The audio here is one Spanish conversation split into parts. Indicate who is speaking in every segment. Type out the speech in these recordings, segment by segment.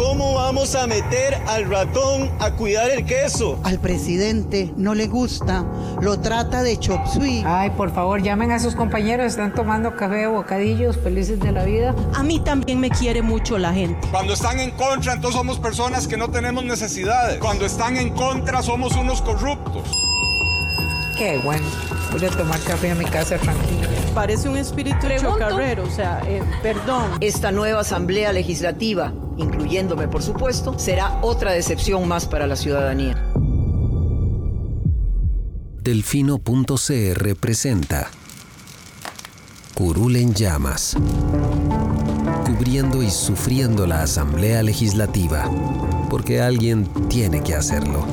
Speaker 1: ¿Cómo vamos a meter al ratón a cuidar el queso?
Speaker 2: Al presidente no le gusta, lo trata de chop suey.
Speaker 3: Ay, por favor, llamen a sus compañeros, están tomando café o bocadillos, felices de la vida.
Speaker 4: A mí también me quiere mucho la gente.
Speaker 5: Cuando están en contra, entonces somos personas que no tenemos necesidades. Cuando están en contra, somos unos corruptos.
Speaker 3: Qué bueno. Voy a tomar café a mi casa tranquila.
Speaker 4: Parece un espíritu chocarrero, o sea, eh, perdón.
Speaker 6: Esta nueva Asamblea Legislativa, incluyéndome por supuesto, será otra decepción más para la ciudadanía.
Speaker 7: Delfino.cr presenta Curul en llamas, cubriendo y sufriendo la Asamblea Legislativa, porque alguien tiene que hacerlo.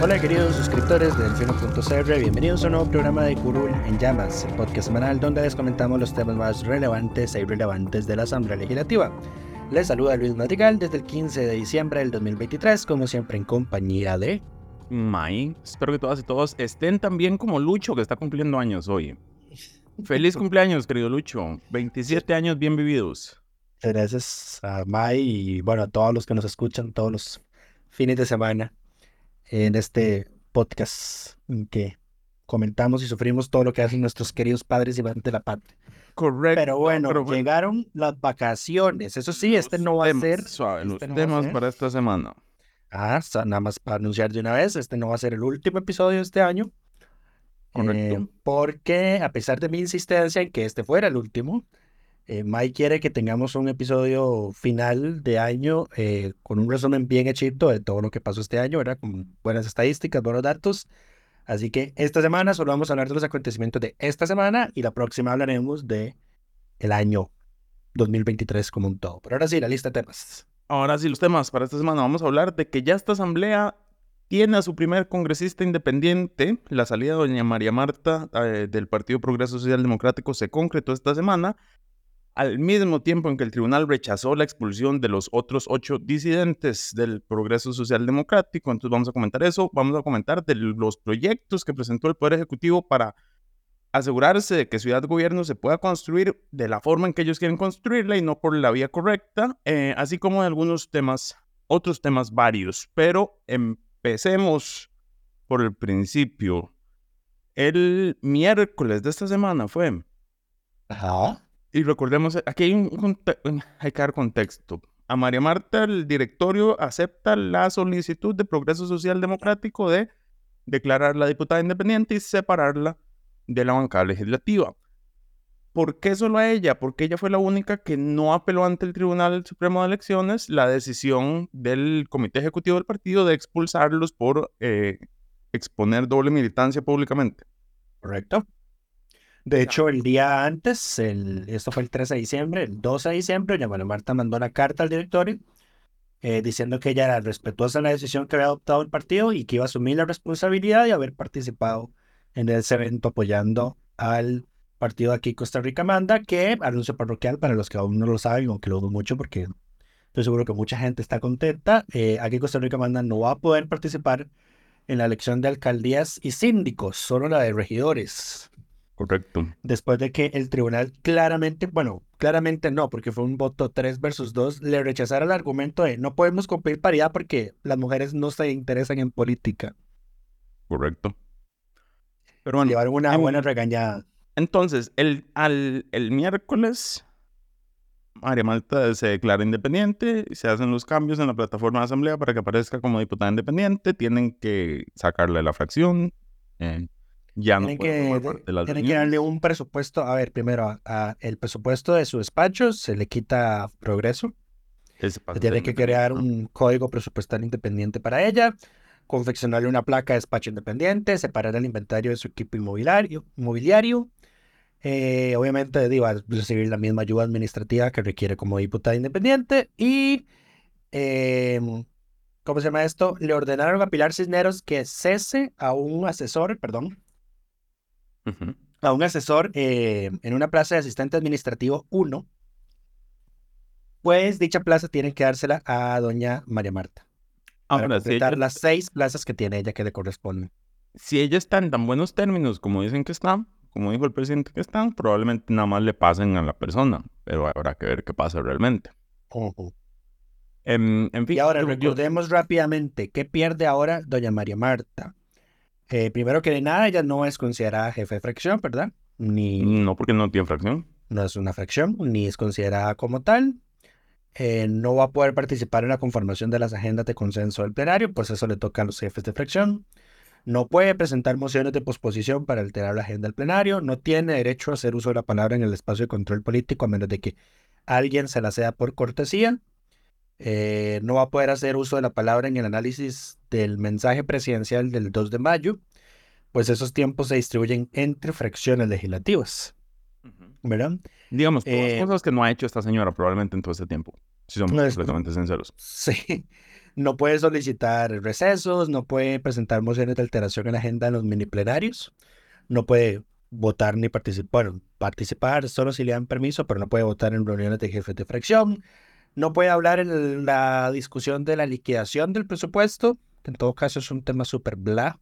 Speaker 8: Hola queridos suscriptores de Delfino.cr, bienvenidos a un nuevo programa de Curul en Llamas, el podcast semanal donde les comentamos los temas más relevantes e irrelevantes de la Asamblea Legislativa. Les saluda Luis Madrigal desde el 15 de diciembre del 2023, como siempre en compañía de...
Speaker 9: May, espero que todas y todos estén tan bien como Lucho, que está cumpliendo años hoy. Feliz cumpleaños, querido Lucho. 27 años bien vividos.
Speaker 8: Gracias a May y bueno, a todos los que nos escuchan todos los fines de semana en este podcast en que comentamos y sufrimos todo lo que hacen nuestros queridos padres y de la patria.
Speaker 9: Correcto.
Speaker 8: Pero bueno, llegaron las vacaciones. Eso sí, este no va a ser.
Speaker 9: Suave, los este temas para esta semana.
Speaker 8: Ah, nada más para anunciar de una vez, este no va a ser el último episodio de este año.
Speaker 9: Correcto.
Speaker 8: Eh, porque a pesar de mi insistencia en que este fuera el último, eh, Mike quiere que tengamos un episodio final de año eh, con un resumen bien hechito de todo lo que pasó este año, ¿verdad? Con buenas estadísticas, buenos datos. Así que esta semana solo vamos a hablar de los acontecimientos de esta semana y la próxima hablaremos de el año 2023 como un todo. Pero ahora sí, la lista de temas.
Speaker 9: Ahora sí, los temas para esta semana. Vamos a hablar de que ya esta asamblea tiene a su primer congresista independiente. La salida de doña María Marta eh, del Partido Progreso Social Democrático se concretó esta semana al mismo tiempo en que el tribunal rechazó la expulsión de los otros ocho disidentes del Progreso Social Democrático. Entonces vamos a comentar eso, vamos a comentar de los proyectos que presentó el Poder Ejecutivo para asegurarse de que Ciudad Gobierno se pueda construir de la forma en que ellos quieren construirla y no por la vía correcta, eh, así como de algunos temas, otros temas varios. Pero empecemos por el principio. El miércoles de esta semana fue.
Speaker 8: Ajá
Speaker 9: y recordemos, aquí hay, un, hay que dar contexto. A María Marta, el directorio acepta la solicitud de Progreso Social Democrático de declarar la diputada independiente y separarla de la bancada legislativa. ¿Por qué solo a ella? Porque ella fue la única que no apeló ante el Tribunal Supremo de Elecciones la decisión del Comité Ejecutivo del partido de expulsarlos por eh, exponer doble militancia públicamente.
Speaker 8: Correcto. De hecho, el día antes, el, esto fue el 13 de diciembre, el 12 de diciembre, ya Marta mandó una carta al directorio eh, diciendo que ella era respetuosa en la decisión que había adoptado el partido y que iba a asumir la responsabilidad de haber participado en ese evento apoyando al partido aquí Costa Rica Manda, que anuncio parroquial para los que aún no lo saben o que lo dudo mucho porque estoy seguro que mucha gente está contenta. Eh, aquí Costa Rica Manda no va a poder participar en la elección de alcaldías y síndicos, solo la de regidores.
Speaker 9: Correcto.
Speaker 8: Después de que el tribunal claramente, bueno, claramente no, porque fue un voto 3 versus 2, le rechazara el argumento de no podemos cumplir paridad porque las mujeres no se interesan en política.
Speaker 9: Correcto.
Speaker 8: Pero bueno, llevaron una buena regañada.
Speaker 9: Entonces, el, al, el miércoles, María Malta se declara independiente, y se hacen los cambios en la plataforma de asamblea para que aparezca como diputada independiente, tienen que sacarle la fracción. Eh, ya
Speaker 8: tienen que, tienen que darle un presupuesto. A ver, primero, a, el presupuesto de su despacho se le quita progreso. Se tiene que crear un código presupuestal independiente para ella, confeccionarle una placa de despacho independiente, separar el inventario de su equipo inmobiliario, inmobiliario eh, obviamente a recibir la misma ayuda administrativa que requiere como diputada independiente y, em, ¿cómo se llama esto? Le ordenaron a Pilar Cisneros que cese a un asesor, perdón, a un asesor eh, en una plaza de asistente administrativo 1, pues dicha plaza tiene que dársela a doña María Marta. para Ahora, completar las seis plazas que tiene ella que le corresponden.
Speaker 9: Si ella está en tan buenos términos como dicen que está, como dijo el presidente que están, probablemente nada más le pasen a la persona, pero habrá que ver qué pasa realmente.
Speaker 8: En, fin, y ahora recordemos rápidamente, ¿qué pierde ahora doña María Marta? Eh, primero que nada, ella no es considerada jefe de fracción, ¿verdad?
Speaker 9: Ni, no, porque no tiene fracción.
Speaker 8: No es una fracción, ni es considerada como tal. Eh, no va a poder participar en la conformación de las agendas de consenso del plenario, pues eso le toca a los jefes de fracción. No puede presentar mociones de posposición para alterar la agenda del plenario. No tiene derecho a hacer uso de la palabra en el espacio de control político a menos de que alguien se la sea por cortesía. Eh, no va a poder hacer uso de la palabra en el análisis del mensaje presidencial del 2 de mayo, pues esos tiempos se distribuyen entre fracciones legislativas. ¿Verdad?
Speaker 9: Digamos, eh, cosas que no ha hecho esta señora probablemente en todo este tiempo, si somos completamente sinceros.
Speaker 8: Sí no puede solicitar recesos, no puede presentar mociones de alteración en la agenda en los mini plenarios, no puede votar ni participar, bueno, participar solo si le dan permiso, pero no puede votar en reuniones de jefes de fracción, no puede hablar en la discusión de la liquidación del presupuesto, que en todo caso es un tema súper bla,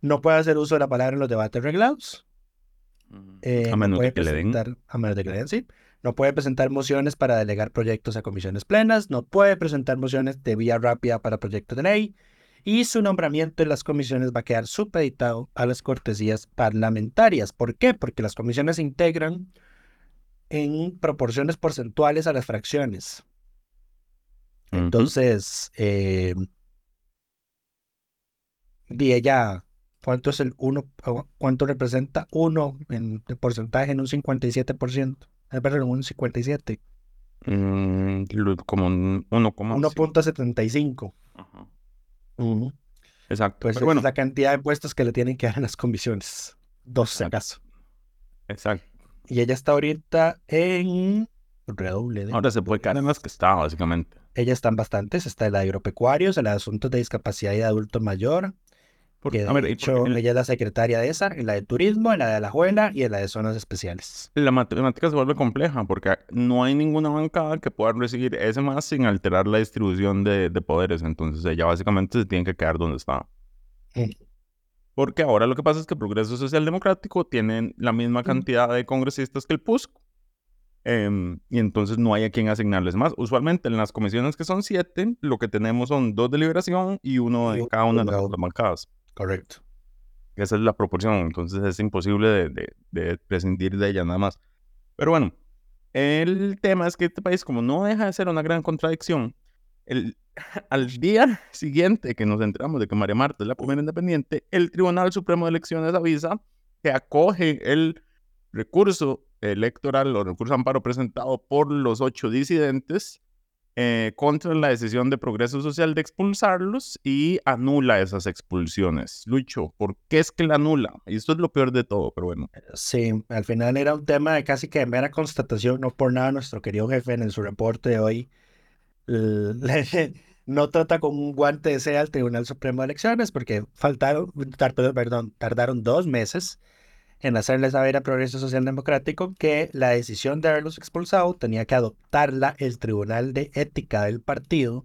Speaker 8: no puede hacer uso de la palabra en los debates reglados.
Speaker 9: Eh, a menos de que le den.
Speaker 8: A menos de que le den, sí. No puede presentar mociones para delegar proyectos a comisiones plenas, no puede presentar mociones de vía rápida para proyectos de ley y su nombramiento en las comisiones va a quedar supeditado a las cortesías parlamentarias. ¿Por qué? Porque las comisiones se integran en proporciones porcentuales a las fracciones. Entonces, eh, ella, ¿cuánto es el 1? ¿Cuánto representa 1 en porcentaje en un 57%? perdón, un 57.
Speaker 9: Mm, como un
Speaker 8: 1.75.
Speaker 9: Exacto.
Speaker 8: Pues es bueno. la cantidad de puestos que le tienen que dar en las comisiones. Dos, acaso.
Speaker 9: Exacto.
Speaker 8: Y ella está ahorita en redoble.
Speaker 9: Ahora se puede quedar en las que está, básicamente.
Speaker 8: Ella está en bastantes. Está en la de agropecuarios, en la de asuntos de discapacidad y de adulto mayor, porque, de hecho, ella es la secretaria de esa, en la de turismo, en la de la juela y en la de zonas especiales.
Speaker 9: La matemática se vuelve compleja porque no hay ninguna bancada que pueda recibir ese más sin alterar la distribución de, poderes. Entonces ella básicamente se tiene que quedar donde está. Porque ahora lo que pasa es que Progreso Social Democrático tiene la misma cantidad de congresistas que el PUSC. Em, y entonces no hay a quien asignarles más. Usualmente en las comisiones que son siete, lo que tenemos son dos de liberación y uno de cada una de las bancadas.
Speaker 8: Correcto.
Speaker 9: Esa es la proporción, entonces es imposible de, prescindir de ella nada más. Pero bueno, el tema es que este país, como no deja de ser una gran contradicción, el, al día siguiente que nos enteramos de que María Marta es la primera independiente, el Tribunal Supremo de Elecciones avisa que acoge el recurso electoral o recurso amparo presentado por los ocho disidentes eh, contra la decisión de Progreso Social de expulsarlos y anula esas expulsiones. Lucho, ¿por qué es que la anula? Y esto es lo peor de todo, pero bueno.
Speaker 8: Sí, al final era un tema de casi que de mera constatación, no por nada nuestro querido jefe en su reporte de hoy no trata con un guante de seda al Tribunal Supremo de Elecciones porque faltaron, perdón, tardaron dos meses en hacerle saber a Progreso Social Democrático que la decisión de haberlos expulsado tenía que adoptarla el Tribunal de Ética del partido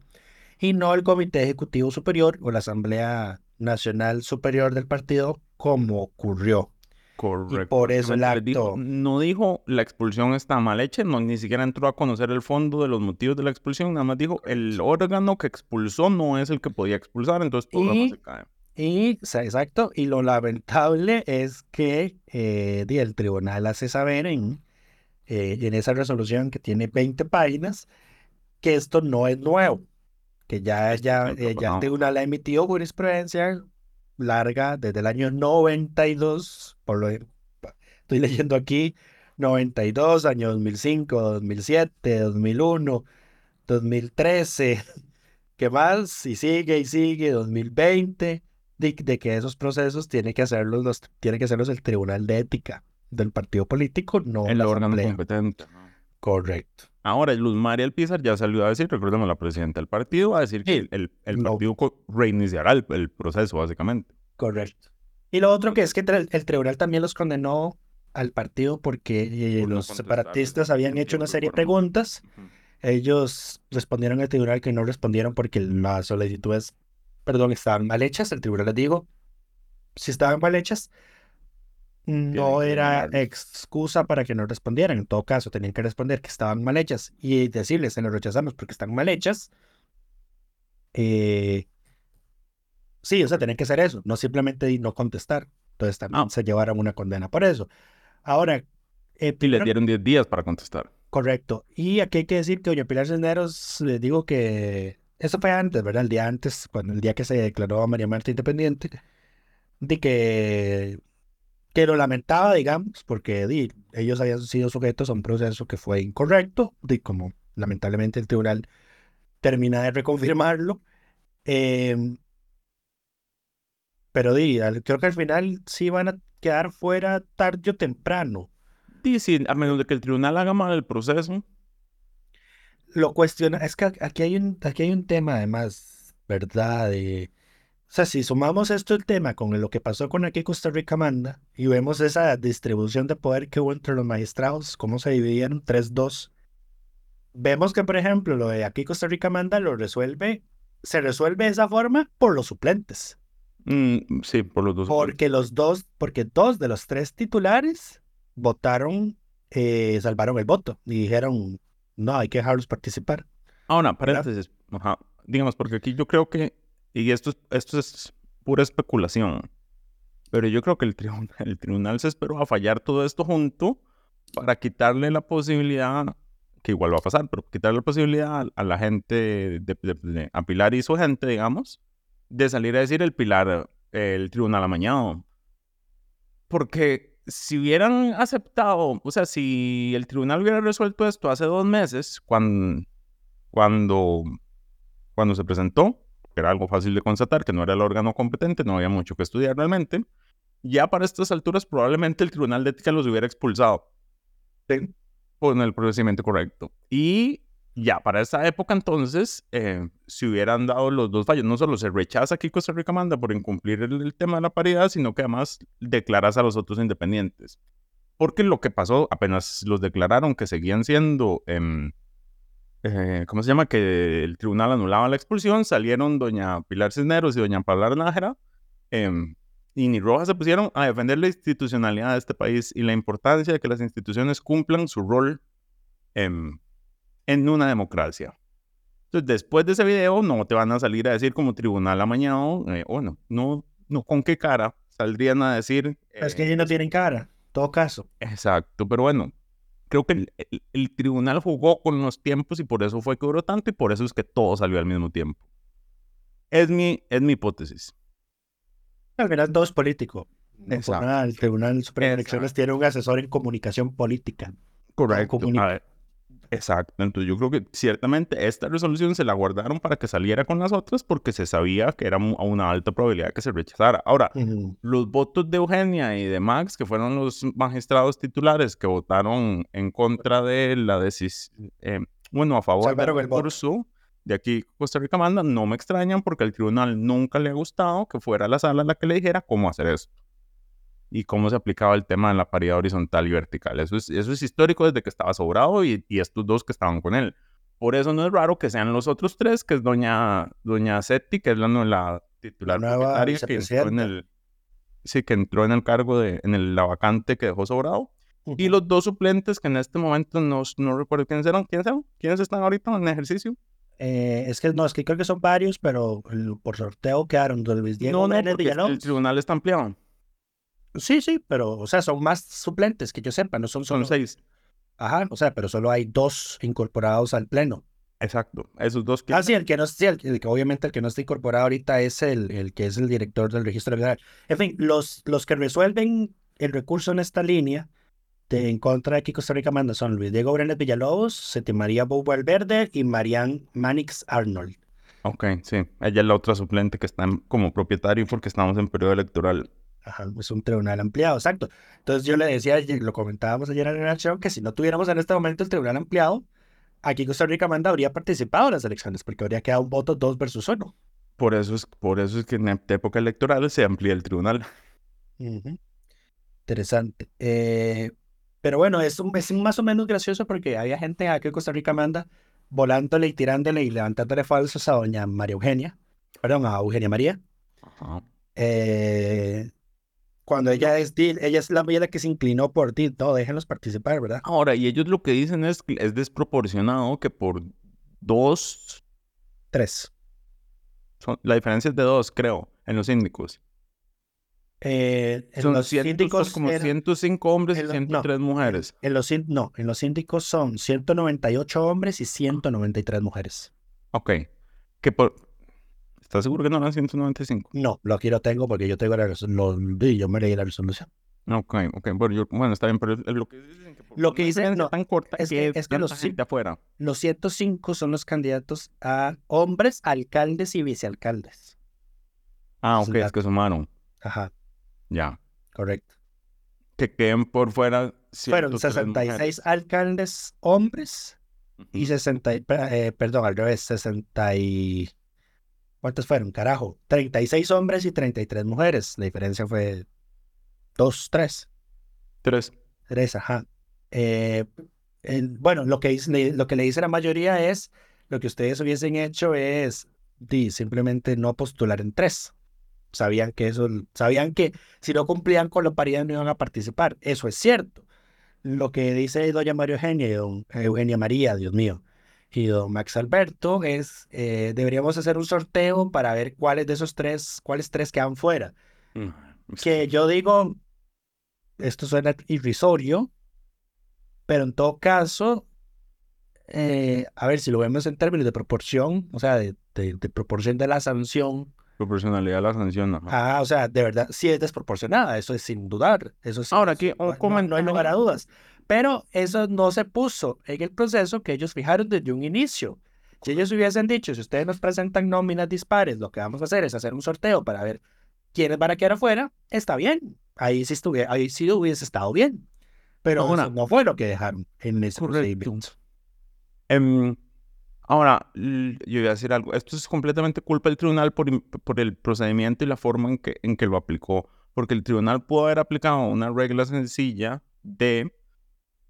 Speaker 8: y no el Comité Ejecutivo Superior o la Asamblea Nacional Superior del partido como ocurrió.
Speaker 9: Correcto.
Speaker 8: por eso el acto.
Speaker 9: no dijo la expulsión está mal hecha, no, ni siquiera entró a conocer el fondo de los motivos de la expulsión, nada más dijo el órgano que expulsó no es el que podía expulsar, entonces todo se cae.
Speaker 8: Y, exacto, y lo lamentable es que eh, el tribunal hace saber en, eh, en esa resolución que tiene 20 páginas que esto no es nuevo, que ya, ya, eh, ya el tribunal ha emitido jurisprudencia larga desde el año 92, por lo estoy leyendo aquí, 92, año 2005, 2007, 2001, 2013, ¿qué más? Y sigue y sigue, 2020 de, que esos procesos tiene que hacerlos los, tiene que hacerlos el Tribunal de Ética del partido político, no
Speaker 9: el órgano competente.
Speaker 8: Correcto.
Speaker 9: Ahora, Luz María Alpizar ya salió a decir, recordemos, la presidenta del partido, a decir que el, el partido reiniciará el, proceso, básicamente.
Speaker 8: Correcto. Y lo otro que es que el, tribunal también los condenó al partido porque eh, los separatistas habían hecho una serie de preguntas ellos respondieron al tribunal que no respondieron porque las solicitudes, perdón, estaban mal hechas. El tribunal les dijo, si estaban mal hechas, no era excusa para que no respondieran. En todo caso, tenían que responder que estaban mal hechas y decirles, se lo rechazamos porque están mal hechas. Eh, sí, o sea, tenían que hacer eso, no simplemente no contestar. Entonces también ah. se llevaron una condena por eso. Ahora...
Speaker 9: Eh, y les dieron 10 días para contestar.
Speaker 8: Correcto. Y aquí hay que decir que doña Pilar Cisneros, les digo que eso fue antes, ¿verdad? El día antes, cuando el día que se declaró a María Marta independiente, de que que lo lamentaba, digamos, porque ellos habían sido sujetos a un proceso que fue incorrecto, y como lamentablemente el tribunal termina de reconfirmarlo. Em, pero di, creo que al final sí van a quedar fuera tarde o temprano.
Speaker 9: Sí, a menos de que el tribunal haga mal el proceso.
Speaker 8: Lo cuestiona, es que aquí hay un, aquí hay un tema además, ¿verdad? De, o sea, si sumamos esto el tema con lo que pasó con aquí Costa Rica Manda y vemos esa distribución de poder que hubo entre los magistrados, cómo se dividieron 3-2, vemos que, por ejemplo, lo de aquí Costa Rica Manda lo resuelve, se resuelve de esa forma por los suplentes.
Speaker 9: Mm, sí, por los dos.
Speaker 8: Porque los dos, porque dos de los tres titulares votaron, eh, salvaron el voto y dijeron, no, hay que dejarlos participar.
Speaker 9: Ahora, paréntesis, ajá. digamos, porque aquí yo creo que y esto, esto es pura especulación. Pero yo creo que el, tribunal, el tribunal se esperó a fallar todo esto junto para quitarle la posibilidad, que igual va a pasar, pero quitarle la posibilidad a, la gente, de, a Pilar y su gente, digamos, de salir a decir el Pilar, el tribunal amañado. Porque si hubieran aceptado, o sea, si el tribunal hubiera resuelto esto hace dos meses, cuando, cuando, cuando se presentó, era algo fácil de constatar, que no era el órgano competente, no había mucho que estudiar realmente, ya para estas alturas probablemente el Tribunal de Ética los hubiera expulsado con el procedimiento correcto. Y ya para esa época entonces, eh, si hubieran dado los dos fallos, no solo se rechaza aquí Costa Rica manda por incumplir el, tema de la paridad, sino que además declaras a los otros independientes. Porque lo que pasó, apenas los declararon que seguían siendo... Eh, eh, ¿cómo se llama? Que el tribunal anulaba la expulsión, salieron doña Pilar Cisneros y doña Paula Nájera, em, y ni rojas se pusieron a defender la institucionalidad de este país y la importancia de que las instituciones cumplan su rol en una democracia. Entonces, después de ese video, no te van a salir a decir como tribunal amañado, eh, bueno, no, no, ¿con qué cara saldrían a decir?
Speaker 8: es que ellos no tienen cara, en todo caso.
Speaker 9: Exacto, pero bueno, creo que el, tribunal jugó con los tiempos y por eso fue que duró tanto y por eso es que todo salió al mismo tiempo. Es mi, es mi hipótesis.
Speaker 8: Al final todo es político. El Tribunal Supremo de Elecciones tiene un asesor en comunicación política.
Speaker 9: Correcto. Exacto. Entonces yo creo que ciertamente esta resolución se la guardaron para que saliera con las otras porque se sabía que era a una alta probabilidad que se rechazara. Ahora, los votos de Eugenia y de Max, que fueron los magistrados titulares que votaron en contra de la decisión, eh, bueno, a favor del curso de aquí Costa Rica manda, no me extrañan porque al tribunal nunca le ha gustado que fuera la sala la que le dijera cómo hacer eso y cómo se aplicaba el tema de la paridad horizontal y vertical. Eso es, eso es histórico desde que estaba sobrado y, y, estos dos que estaban con él. Por eso no es raro que sean los otros tres, que es doña, doña Seti, que es la, la titular la que entró en el, sí, que entró en el cargo de, en el, la vacante que dejó sobrado. Y los dos suplentes que en este momento no, no recuerdo quiénes eran. ¿Quiénes eran? ¿Quiénes están ahorita en ejercicio?
Speaker 8: Eh, es que no, es que creo que son varios, pero por sorteo quedaron Luis Diego
Speaker 9: no, no, el tribunal está ampliado.
Speaker 8: Sí, sí, pero, o sea, son más suplentes que yo sepa, no son
Speaker 9: solo... Son seis.
Speaker 8: Ajá, o sea, pero solo hay dos incorporados al pleno.
Speaker 9: Exacto, esos dos
Speaker 8: que... Ah, sí, el que no sí, el, que obviamente el que no está incorporado ahorita es el, el que es el director del registro electoral. En fin, los, los que resuelven el recurso en esta línea de en contra de que Costa Rica manda son Luis Diego Brenes Villalobos, Seti María Bobo Alverde y Marianne Manix Arnold.
Speaker 9: Ok, sí, ella es la otra suplente que está como propietario porque estamos en periodo electoral
Speaker 8: es un tribunal ampliado, exacto. Entonces yo le decía, lo comentábamos ayer en la show, que si no tuviéramos en este momento el tribunal ampliado, aquí Costa Rica Manda habría participado en las elecciones, porque habría quedado un voto dos versus uno.
Speaker 9: Por eso es, por eso es que en época electoral se amplía el tribunal.
Speaker 8: Interesante. Eh, pero bueno, es, un, es más o menos gracioso porque había gente aquí en Costa Rica Manda volándole y tirándole y levantándole falsos a doña María Eugenia, perdón, a Eugenia María. Eh, cuando ella es, ella es la, la que se inclinó por ti, no, déjenlos participar, ¿verdad?
Speaker 9: Ahora, y ellos lo que dicen es es desproporcionado que por dos...
Speaker 8: Tres.
Speaker 9: Son, la diferencia es de dos, creo, en los síndicos.
Speaker 8: Eh, en
Speaker 9: son
Speaker 8: los síndicos
Speaker 9: como 105 hombres y 103 mujeres.
Speaker 8: En los, no, en los síndicos son 198 hombres y 193 mujeres.
Speaker 9: Ok. Que por... ¿Estás seguro que no eran 195?
Speaker 8: No, lo aquí lo tengo porque yo tengo la resolución. Yo me leí la resolución.
Speaker 9: Ok, ok. Bueno, yo, bueno está bien, pero lo que dicen que
Speaker 8: lo que dicen no,
Speaker 9: tan corta
Speaker 8: es que, es que los,
Speaker 9: afuera.
Speaker 8: los 105 son los candidatos a hombres, alcaldes y vicealcaldes.
Speaker 9: Ah, ok, es que sumaron.
Speaker 8: Ajá.
Speaker 9: Ya.
Speaker 8: Correcto.
Speaker 9: Que queden por fuera.
Speaker 8: Fueron 66 alcaldes hombres y 60, eh, perdón, al revés, 60 y... ¿Cuántos fueron? Carajo. 36 hombres y 33 mujeres. La diferencia fue 2, 3.
Speaker 9: 3.
Speaker 8: 3, ajá. Eh, bueno, lo que, lo que le dice la mayoría es, lo que ustedes hubiesen hecho es di, simplemente no postular en tres. Sabían que eso, sabían que si no cumplían con la paridad no iban a participar. Eso es cierto. Lo que dice doña María Eugenia y don Eugenia María, Dios mío, y don Max Alberto es, eh, deberíamos hacer un sorteo para ver cuáles de esos tres, cuáles tres quedan fuera. Mm, que yo digo, esto suena irrisorio, pero en todo caso, eh, a ver, si lo vemos en términos de proporción, o sea, de, de proporción de la sanción,
Speaker 9: Proporcionalidad de la sanción.
Speaker 8: Ah, o sea, de verdad, sí es desproporcionada, eso es sin dudar. Eso es,
Speaker 9: Ahora, aquí,
Speaker 8: no, no, hay lugar a dudas. Pero eso no se puso en el proceso que ellos fijaron desde un inicio. Si ellos hubiesen dicho, si ustedes nos presentan nóminas dispares, lo que vamos a hacer es hacer un sorteo para ver quiénes van a quedar afuera, está bien. Ahí sí, estuve, ahí sí hubiese estado bien. Pero no, no fue lo que dejaron en ese procedimiento.
Speaker 9: Um, Ahora, yo voy a decir algo. Esto es completamente culpa del tribunal por, por el procedimiento y la forma en que, en que lo aplicó. Porque el tribunal pudo haber aplicado una regla sencilla de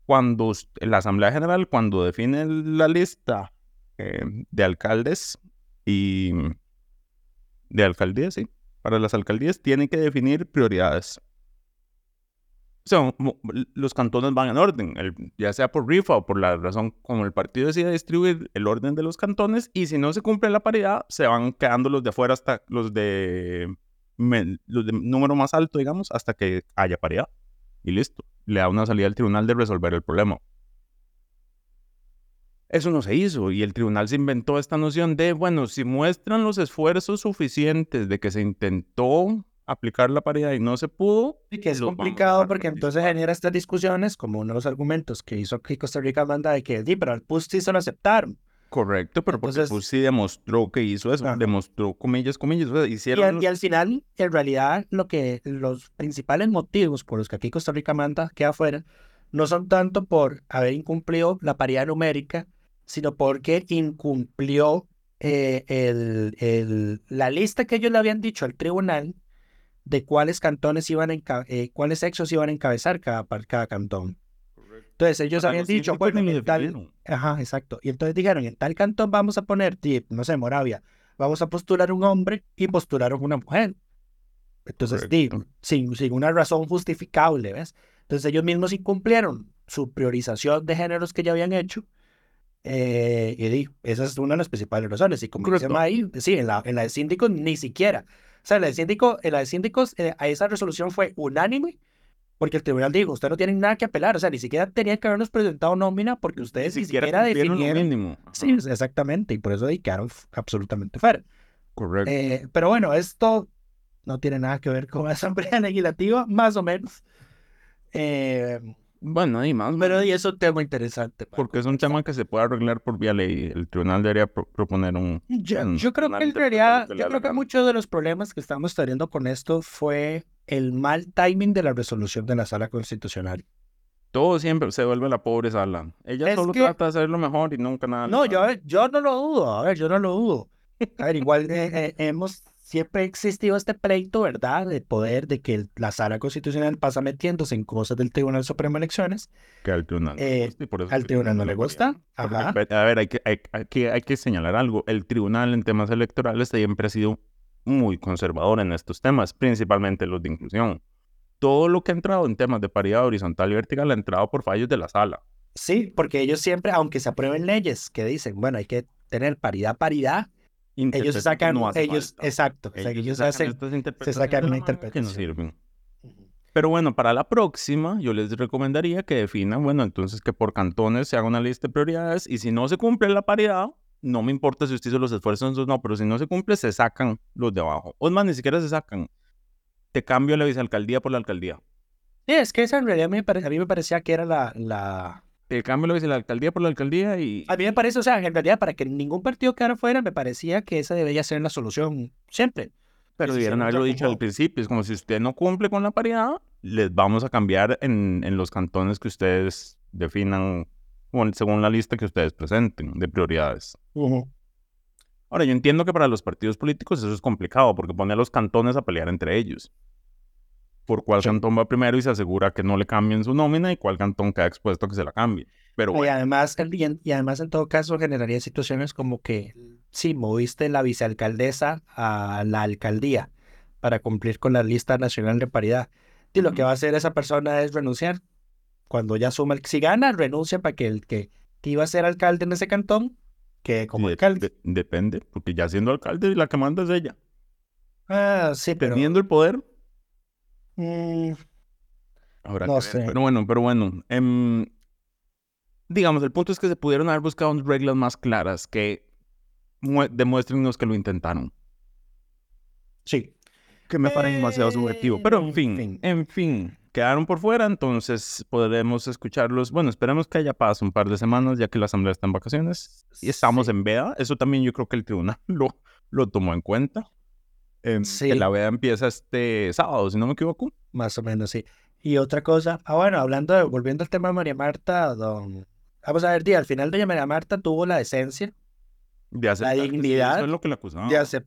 Speaker 9: cuando la Asamblea General, cuando define la lista eh, de alcaldes y de alcaldías, sí, para las alcaldías, tiene que definir prioridades sea, los cantones van en orden, ya sea por rifa o por la razón como el partido decide distribuir el orden de los cantones y si no se cumple la paridad, se van quedando los de afuera hasta los de, los de número más alto, digamos, hasta que haya paridad. Y listo, le da una salida al tribunal de resolver el problema. Eso no se hizo y el tribunal se inventó esta noción de, bueno, si muestran los esfuerzos suficientes de que se intentó aplicar la paridad y no se pudo.
Speaker 8: Y que es complicado porque entonces genera estas discusiones, como uno de los argumentos que hizo aquí Costa Rica manda de que, sí, pero al PUS sí se lo aceptaron.
Speaker 9: Correcto, pero porque PUS sí demostró que hizo eso, demostró comillas, comillas, hicieron...
Speaker 8: Y, al final, en realidad, lo que los principales motivos por los que aquí Costa Rica manda queda afuera, no son tanto por haber incumplido la paridad numérica, sino porque incumplió eh, el, el, la lista que ellos le habían dicho al tribunal de cuáles cantones iban a eh, cuáles sexos iban a encabezar cada, cada cantón. Entonces ellos habían dicho, bueno, en tal, ajá, exacto. Y entonces dijeron, en tal cantón vamos a poner, no sé, Moravia, vamos a postular un hombre y postularon una mujer. Entonces, sin, sin una razón justificable, ¿ves? Entonces ellos mismos incumplieron su priorización de géneros que ya habían hecho. Eh, y di, esa es una de las principales razones. Y como dice ahí, sí, en la, en la de síndicos ni siquiera. O sea, la de, síndico, la de síndicos, eh, a esa resolución fue unánime, porque el tribunal dijo, usted no tiene nada que apelar, o sea, ni siquiera tenía que habernos presentado nómina porque ustedes ni, siquiera, definieron. mínimo. Sí, exactamente, y por eso dedicaron absolutamente fuera.
Speaker 9: Correcto.
Speaker 8: Eh, pero bueno, esto no tiene nada que ver con la Asamblea Legislativa, más o menos. Eh,
Speaker 9: bueno, y más.
Speaker 8: Pero y es un tema interesante.
Speaker 9: Porque es un tema que se puede arreglar por vía ley. El tribunal debería proponer un.
Speaker 8: Yo, creo que en realidad, yo creo que muchos de los problemas que estamos teniendo con esto fue el mal timing de la resolución de la sala constitucional.
Speaker 9: Todo siempre se vuelve la pobre sala. Ella solo trata de hacerlo mejor y nunca nada.
Speaker 8: No, yo, yo no lo dudo. A ver, yo no lo dudo. A ver, igual eh, eh, hemos siempre ha existido este pleito, ¿verdad? De poder, de que la sala constitucional pasa metiéndose en cosas del Tribunal Supremo de Elecciones.
Speaker 9: Que al tribunal,
Speaker 8: eh, al tribunal no le gusta.
Speaker 9: Ajá. A ver, hay que, hay, hay que señalar algo. El tribunal en temas electorales siempre ha sido muy conservador en estos temas, principalmente los de inclusión. Todo lo que ha entrado en temas de paridad horizontal y vertical ha entrado por fallos de la sala.
Speaker 8: Sí, porque ellos siempre, aunque se aprueben leyes que dicen, bueno, hay que tener paridad, paridad, ellos sacan, no ellos, exacto, o sea, ellos, hacen, se sacan una interpretación. Que no sirven.
Speaker 9: Pero bueno, para la próxima, yo les recomendaría que definan, bueno, entonces que por cantones se haga una lista de prioridades y si no se cumple la paridad, no me importa si usted hizo los esfuerzos o no, pero si no se cumple, se sacan los de abajo. O más, ni siquiera se sacan. Te cambio la vicealcaldía por la alcaldía.
Speaker 8: Sí, es que esa en realidad me a mí me parecía que era la, la,
Speaker 9: el cambio lo dice la alcaldía por la alcaldía y...
Speaker 8: A mí me parece, o sea, en realidad para que ningún partido quedara fuera, me parecía que esa debería ser la solución siempre.
Speaker 9: Pero debieron haberlo dicho al principio, es como si usted no cumple con la paridad, les vamos a cambiar en, en los cantones que ustedes definan según la lista que ustedes presenten de prioridades. Ahora, yo entiendo que para los partidos políticos eso es complicado porque pone a los cantones a pelear entre ellos por cuál cantón va primero y se asegura que no le cambien su nómina y cuál cantón queda expuesto a que se la cambie. Pero
Speaker 8: y, además, y, además, en todo caso, generaría situaciones como que, sí, moviste la vicealcaldesa a la alcaldía para cumplir con la lista nacional de paridad. Y lo que va a hacer esa persona es renunciar. Cuando ya suma, el, si gana, renuncia para que el que, iba a ser alcalde en ese cantón que como alcalde.
Speaker 9: depende, porque ya siendo alcalde, la que manda es ella.
Speaker 8: Ah, sí,
Speaker 9: pero... Teniendo el poder, Mm, no sé. Pero bueno, pero bueno. Em, digamos, el punto es que se pudieron haber buscado reglas más claras que demuéstrenos que lo intentaron.
Speaker 8: Sí.
Speaker 9: Que me parece demasiado subjetivo. Pero en fin, en fin, quedaron por fuera, entonces podremos escucharlos. Bueno, esperemos que haya pasado un par de semanas, ya que la asamblea está en vacaciones y estamos en veda. Eso también yo creo que el tribunal lo, lo tomó en cuenta. Em, que la veda empieza este sábado, si no me equivoco.
Speaker 8: Más o menos, sí. Y otra cosa, ah, bueno, hablando, de, volviendo al tema de María Marta, don... Vamos a ver, día, al final de María Marta tuvo la decencia,
Speaker 9: de la
Speaker 8: dignidad,
Speaker 9: lo que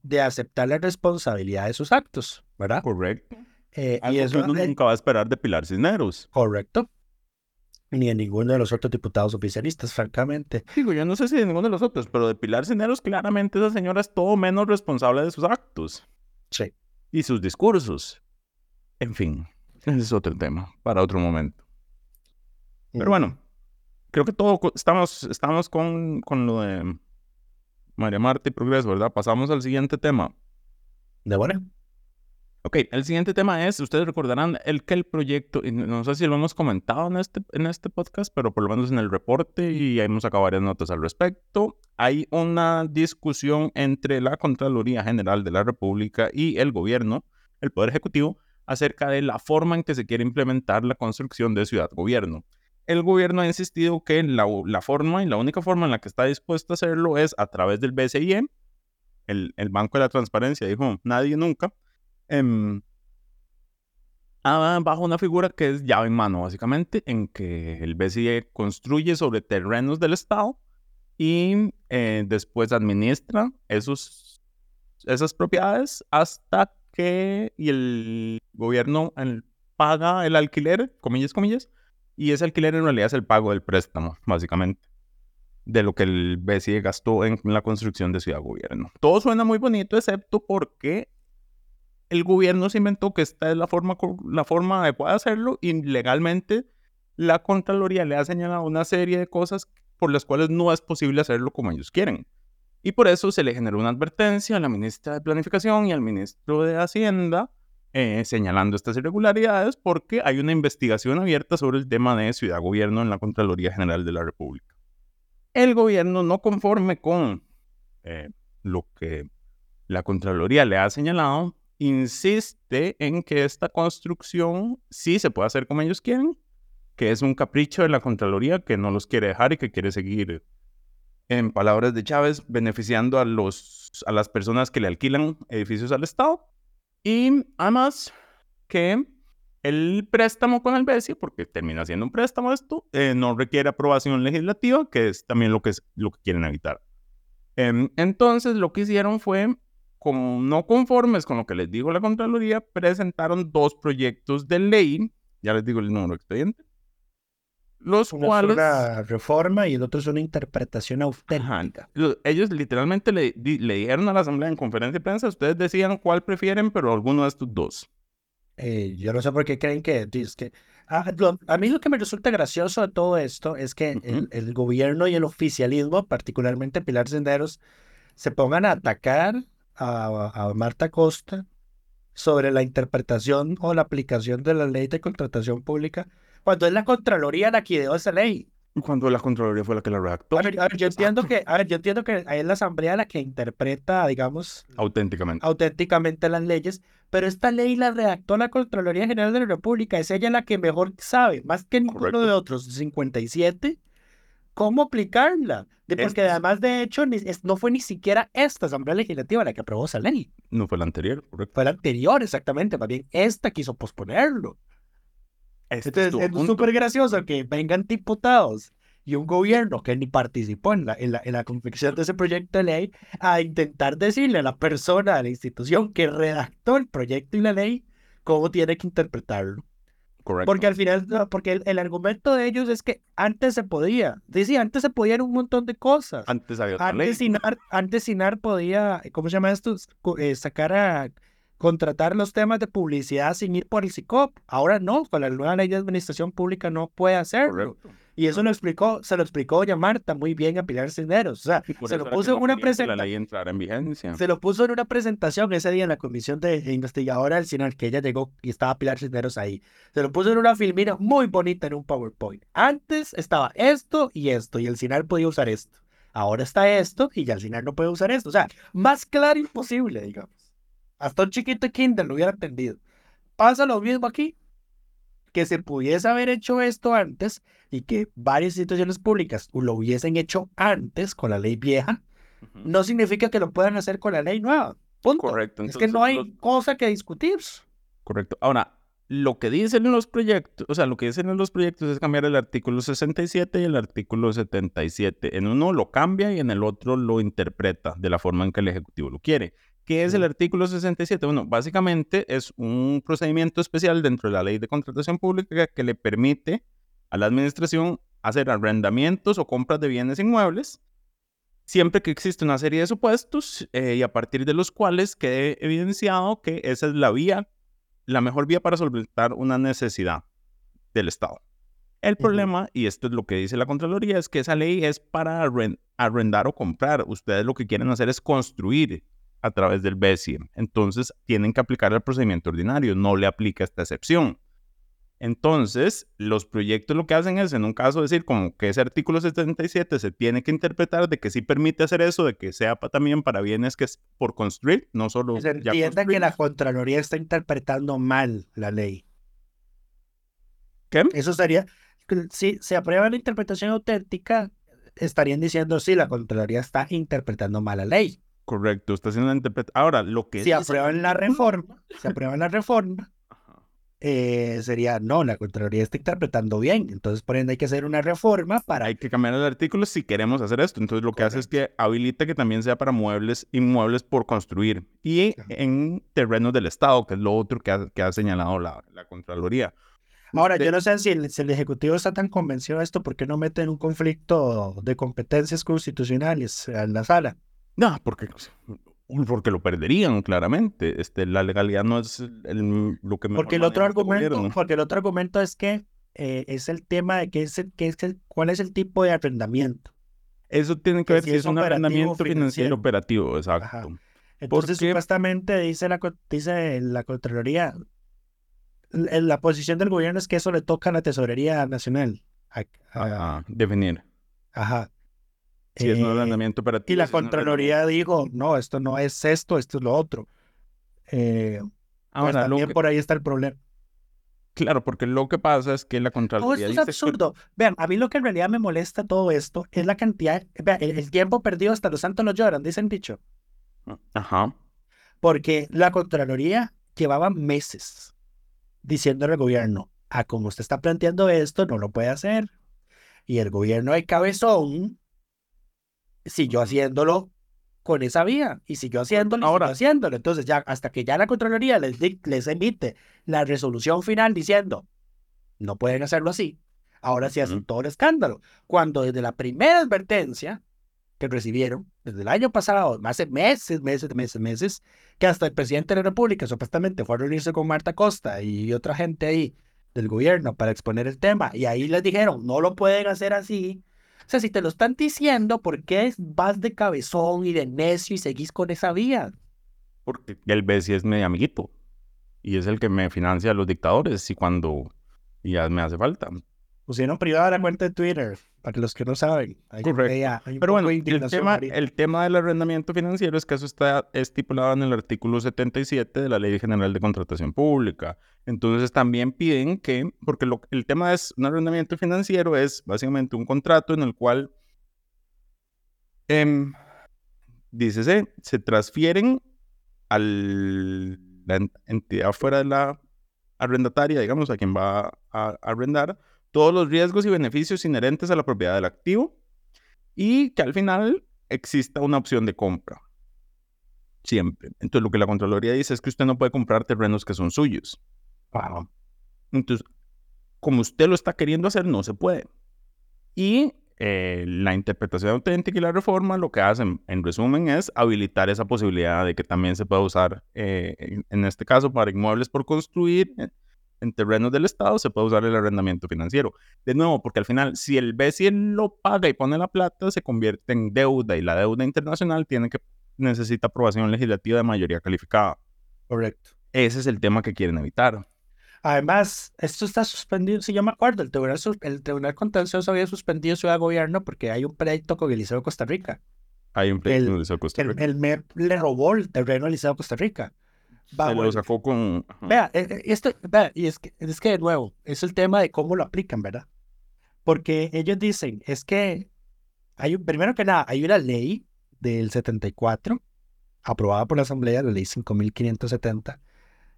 Speaker 8: de, aceptar la responsabilidad de sus actos, ¿verdad?
Speaker 9: Correcto. Eh, y eso que uno nunca va a esperar de Pilar Cisneros.
Speaker 8: Correcto. Ni de ninguno de los otros diputados oficialistas, francamente.
Speaker 9: Digo, yo no sé si de ninguno de los otros, pero de Pilar Cisneros, claramente esa señora es todo menos responsable de sus actos.
Speaker 8: Sí.
Speaker 9: Y sus discursos. En fin, ese es otro tema para otro momento. Pero bueno, creo que todo estamos, estamos con, con lo de María Marta y Progreso, ¿verdad? Pasamos al siguiente tema.
Speaker 8: De bueno.
Speaker 9: Ok, el siguiente tema es, ustedes recordarán el que el proyecto, y no sé si lo hemos comentado en este, en este podcast, pero por lo menos en el reporte y hemos sacado varias notas al respecto, hay una discusión entre la Contraloría General de la República y el gobierno, el Poder Ejecutivo, acerca de la forma en que se quiere implementar la construcción de ciudad-gobierno. El gobierno ha insistido que la, la, forma y la única forma en la que está dispuesto a hacerlo es a través del BCIE, el, el Banco de la Transparencia dijo, nadie nunca, Em, bajo una figura que es llave en mano, básicamente, en que el BCE construye sobre terrenos del Estado y eh, después administra esos, esas propiedades hasta que y el gobierno paga el alquiler, comillas, comillas, y ese alquiler en realidad es el pago del préstamo, básicamente, de lo que el BCE gastó en la construcción de Ciudad Gobierno. Todo suena muy bonito, excepto porque el gobierno se inventó que esta es la forma, la forma adecuada de hacerlo y legalmente la Contraloría le ha señalado una serie de cosas por las cuales no es posible hacerlo como ellos quieren. Y por eso se le generó una advertencia a la ministra de Planificación y al ministro de Hacienda eh, señalando estas irregularidades porque hay una investigación abierta sobre el tema de ciudad-gobierno en la Contraloría General de la República. El gobierno no conforme con eh, lo que la Contraloría le ha señalado, insiste en que esta construcción sí se puede hacer como ellos quieren, que es un capricho de la Contraloría que no los quiere dejar y que quiere seguir, en palabras de Chávez, beneficiando a, los, a las personas que le alquilan edificios al Estado. Y además que el préstamo con el BESI, porque termina siendo un préstamo esto, eh, no requiere aprobación legislativa, que es también lo que, es, lo que quieren evitar. Em, entonces, lo que hicieron fue como no conformes con lo que les dijo la Contraloría, presentaron dos proyectos de ley, ya les digo el número de expediente, los
Speaker 8: Uno
Speaker 9: cuales...
Speaker 8: es una reforma y el otro es una interpretación auténtica.
Speaker 9: Lo- Ellos literalmente le, le dijeron a la Asamblea en conferencia de prensa, ustedes decían cuál prefieren, pero alguno de estos dos.
Speaker 8: Eh, yo no sé por qué creen que... Es que ah, lo- a mí lo que me resulta gracioso de todo esto es que el, el gobierno y el oficialismo, particularmente Pilar Senderos, se pongan a atacar a, a Marta Costa sobre la interpretación o la aplicación de la ley de contratación pública, cuando es la Contraloría la que ideó esa ley.
Speaker 9: Cuando la Contraloría fue la que la redactó.
Speaker 8: A ver, a ver, yo entiendo que, a ver, yo entiendo que es la Asamblea la que interpreta, digamos,
Speaker 9: Auténticamente.
Speaker 8: auténticamente las leyes, pero esta ley la redactó la Contraloría General de la República, es ella la que mejor sabe, más que ninguno
Speaker 9: Correcto.
Speaker 8: de otros 57, cómo aplicarla. De- porque además, de hecho, ni- es- no fue ni siquiera esta Asamblea Legislativa la que aprobó esa ley,
Speaker 9: No fue la anterior, correcto.
Speaker 8: fue la anterior exactamente, más bien esta quiso posponerlo.
Speaker 9: Este
Speaker 8: Entonces, es súper gracioso que vengan diputados y un gobierno que ni participó en la, en, la, en la confección de ese proyecto de ley a intentar decirle a la persona, a la institución que redactó el proyecto y la ley cómo tiene que interpretarlo.
Speaker 9: Correcto.
Speaker 8: Porque al final, porque el, el argumento de ellos es que antes se podía. Sí, antes se podían un montón de cosas.
Speaker 9: Antes había otra ley.
Speaker 8: Antes Sinar, antes Sinar podía, ¿cómo se llama esto? Eh, sacar a contratar los temas de publicidad sin ir por el SICOP. Ahora no, con la nueva ley de administración pública no puede hacerlo.
Speaker 9: Correcto.
Speaker 8: Y eso lo explicó, se lo explicó doña Marta muy bien a Pilar Cisneros. O sea, se lo puso en una presentación. Se lo puso en una presentación ese día en la comisión de investigadora del CINAR, que ella llegó y estaba Pilar Cisneros ahí. Se lo puso en una filmina muy bonita en un PowerPoint. Antes estaba esto y esto, y el CINAR podía usar esto. Ahora está esto y ya el CINAR no puede usar esto. O sea, más claro imposible, digamos. Hasta un chiquito de kinder lo hubiera entendido. Pasa lo mismo aquí. Que se pudiese haber hecho esto antes y que varias instituciones públicas lo hubiesen hecho antes con la ley vieja, no significa que lo puedan hacer con la ley nueva. Punto.
Speaker 9: Correcto.
Speaker 8: Es que no hay
Speaker 9: los-
Speaker 8: cosa que discutir.
Speaker 9: Correcto. Ahora, lo que dicen en los proyectos, o sea, lo que dicen en los proyectos es cambiar el artículo 67 y el artículo 77. En uno lo cambia y en el otro lo interpreta de la forma en que el Ejecutivo lo quiere. ¿Qué es el artículo 67? Bueno, básicamente es un procedimiento especial dentro de la ley de contratación pública que le permite a la administración hacer arrendamientos o compras de bienes inmuebles siempre que existe una serie de supuestos eh, y a partir de los cuales quede evidenciado que esa es la vía, la mejor vía para solventar una necesidad del Estado. El problema, y esto es lo que dice la Contraloría, es que esa ley es para arren- arrendar o comprar. Ustedes lo que quieren hacer es construir a través del BESIEM. Entonces, tienen que aplicar el procedimiento ordinario. No le aplica esta excepción. Entonces, los proyectos lo que hacen es, en un caso, decir como que ese artículo 77 se tiene que interpretar de que sí permite hacer eso, de que sea también para bienes que es por construir, no solo
Speaker 8: Se entienda que la Contraloría está interpretando mal la ley.
Speaker 9: ¿Qué?
Speaker 8: Eso sería, si se aprueba la interpretación auténtica, estarían diciendo, sí, la Contraloría está interpretando mal la ley.
Speaker 9: Correcto, está haciendo una interpretación. Ahora, lo que
Speaker 8: Si aprueban la reforma, si aprueban la reforma, eh, sería, no, la Contraloría está interpretando bien. Entonces, por ende, hay que hacer una reforma para...
Speaker 9: Hay que cambiar el artículo si queremos hacer esto. Entonces, lo que hace es que habilita que también sea para muebles, inmuebles por construir y en terrenos del Estado, que es lo otro que ha, que ha señalado la, la Contraloría.
Speaker 8: Ahora,
Speaker 9: de-
Speaker 8: yo no sé si el, si el Ejecutivo está tan convencido de esto, ¿por qué no meten un conflicto de competencias constitucionales en la sala?
Speaker 9: No, porque, porque lo perderían claramente. Este, la legalidad no es el- lo que mejor
Speaker 8: Porque el otro
Speaker 9: este
Speaker 8: argumento,
Speaker 9: gobierno.
Speaker 8: porque el otro argumento es que eh, es el tema de qué es el, qué es el- cuál es el tipo de arrendamiento.
Speaker 9: Eso tiene que
Speaker 8: que
Speaker 9: ver
Speaker 8: si es
Speaker 9: es un arrendamiento financiero
Speaker 8: financiero.
Speaker 9: operativo, exacto.
Speaker 8: Ajá. Entonces,
Speaker 9: Porque-
Speaker 8: supuestamente dice la, dice la Contraloría, l- la posición del gobierno es que eso le toca a la Tesorería Nacional. A- a-
Speaker 9: Ajá, definir.
Speaker 8: ajá.
Speaker 9: Si es un
Speaker 8: Eh,
Speaker 9: arrendamiento operativo.
Speaker 8: Y la Contraloría dijo, no, esto no es esto, esto es lo otro. Eh, pues
Speaker 9: Ahora, lo
Speaker 8: también
Speaker 9: que-
Speaker 8: por ahí está el problema.
Speaker 9: claro, porque lo que pasa es que la Contraloría
Speaker 8: esto es
Speaker 9: dice
Speaker 8: absurdo. Vean, a mí lo que en realidad me molesta todo esto es la cantidad, vean, el, el tiempo perdido hasta los santos no lloran, dicen dicho.
Speaker 9: Ajá.
Speaker 8: Porque la Contraloría llevaba meses diciéndole al gobierno, a como usted está planteando esto, no lo puede hacer. Y el gobierno de cabezón siguió haciéndolo con esa vía y siguió haciéndolo, Ahora, siguió haciéndolo. Entonces, ya hasta que ya la Contraloría les, les emite la resolución final diciendo no pueden hacerlo así, ahora sí hacen todo el escándalo. Cuando desde la primera advertencia que recibieron, desde el año pasado, hace meses, meses, meses, meses, que hasta el presidente de la República supuestamente fue a reunirse con Marta Costa y otra gente ahí del gobierno para exponer el tema, y ahí les dijeron, no lo pueden hacer así, sea, si te lo están diciendo, ¿por qué vas de cabezón y de necio y seguís con esa vía?
Speaker 9: Porque el BESI es mi amiguito y es el que me financia a los dictadores y cuando ya me hace falta.
Speaker 8: Pusieron privada la cuenta de Twitter, para los que no saben.
Speaker 9: Correcto. Pero bueno, el tema, el tema del arrendamiento financiero es que eso está estipulado en el artículo 77 de la Ley General de Contratación Pública. Entonces también piden que, porque lo, el tema es un arrendamiento financiero, es básicamente un contrato en el cual, eh, dícese, se transfieren a la entidad fuera de la arrendataria, digamos, a quien va a arrendar, todos los riesgos y beneficios inherentes a la propiedad del activo y que al final exista una opción de compra. Siempre. Entonces, lo que la Contraloría dice es que usted no puede comprar terrenos que son suyos. Entonces, como usted lo está queriendo hacer, no se puede. Y eh, la interpretación auténtica y la reforma lo que hacen, en resumen, es habilitar esa posibilidad de que también se pueda usar, eh, en, en, este caso, para inmuebles por construir, en terrenos del Estado se puede usar el arrendamiento financiero. De nuevo, porque al final, si el BCI lo paga y pone la plata, se convierte en deuda y la deuda internacional tiene que necesita aprobación legislativa de mayoría calificada.
Speaker 8: Correcto.
Speaker 9: Ese es el tema que quieren evitar.
Speaker 8: Además, esto está suspendido, si yo me acuerdo, el Tribunal, el tribunal Contencioso había suspendido Ciudad Gobierno porque hay un proyecto con el Liceo de Costa Rica.
Speaker 9: Hay un proyecto con el Liceo de Costa Rica.
Speaker 8: El, MEP le robó el terreno al Liceo de Costa Rica.
Speaker 9: Se lo sacó con...
Speaker 8: Vea, eh, eh, esto, vea, y es que, es que de nuevo, es el tema de cómo lo aplican, ¿verdad? Porque ellos dicen, es que hay, primero que nada, hay una ley del 74, aprobada por la Asamblea, la ley 5570.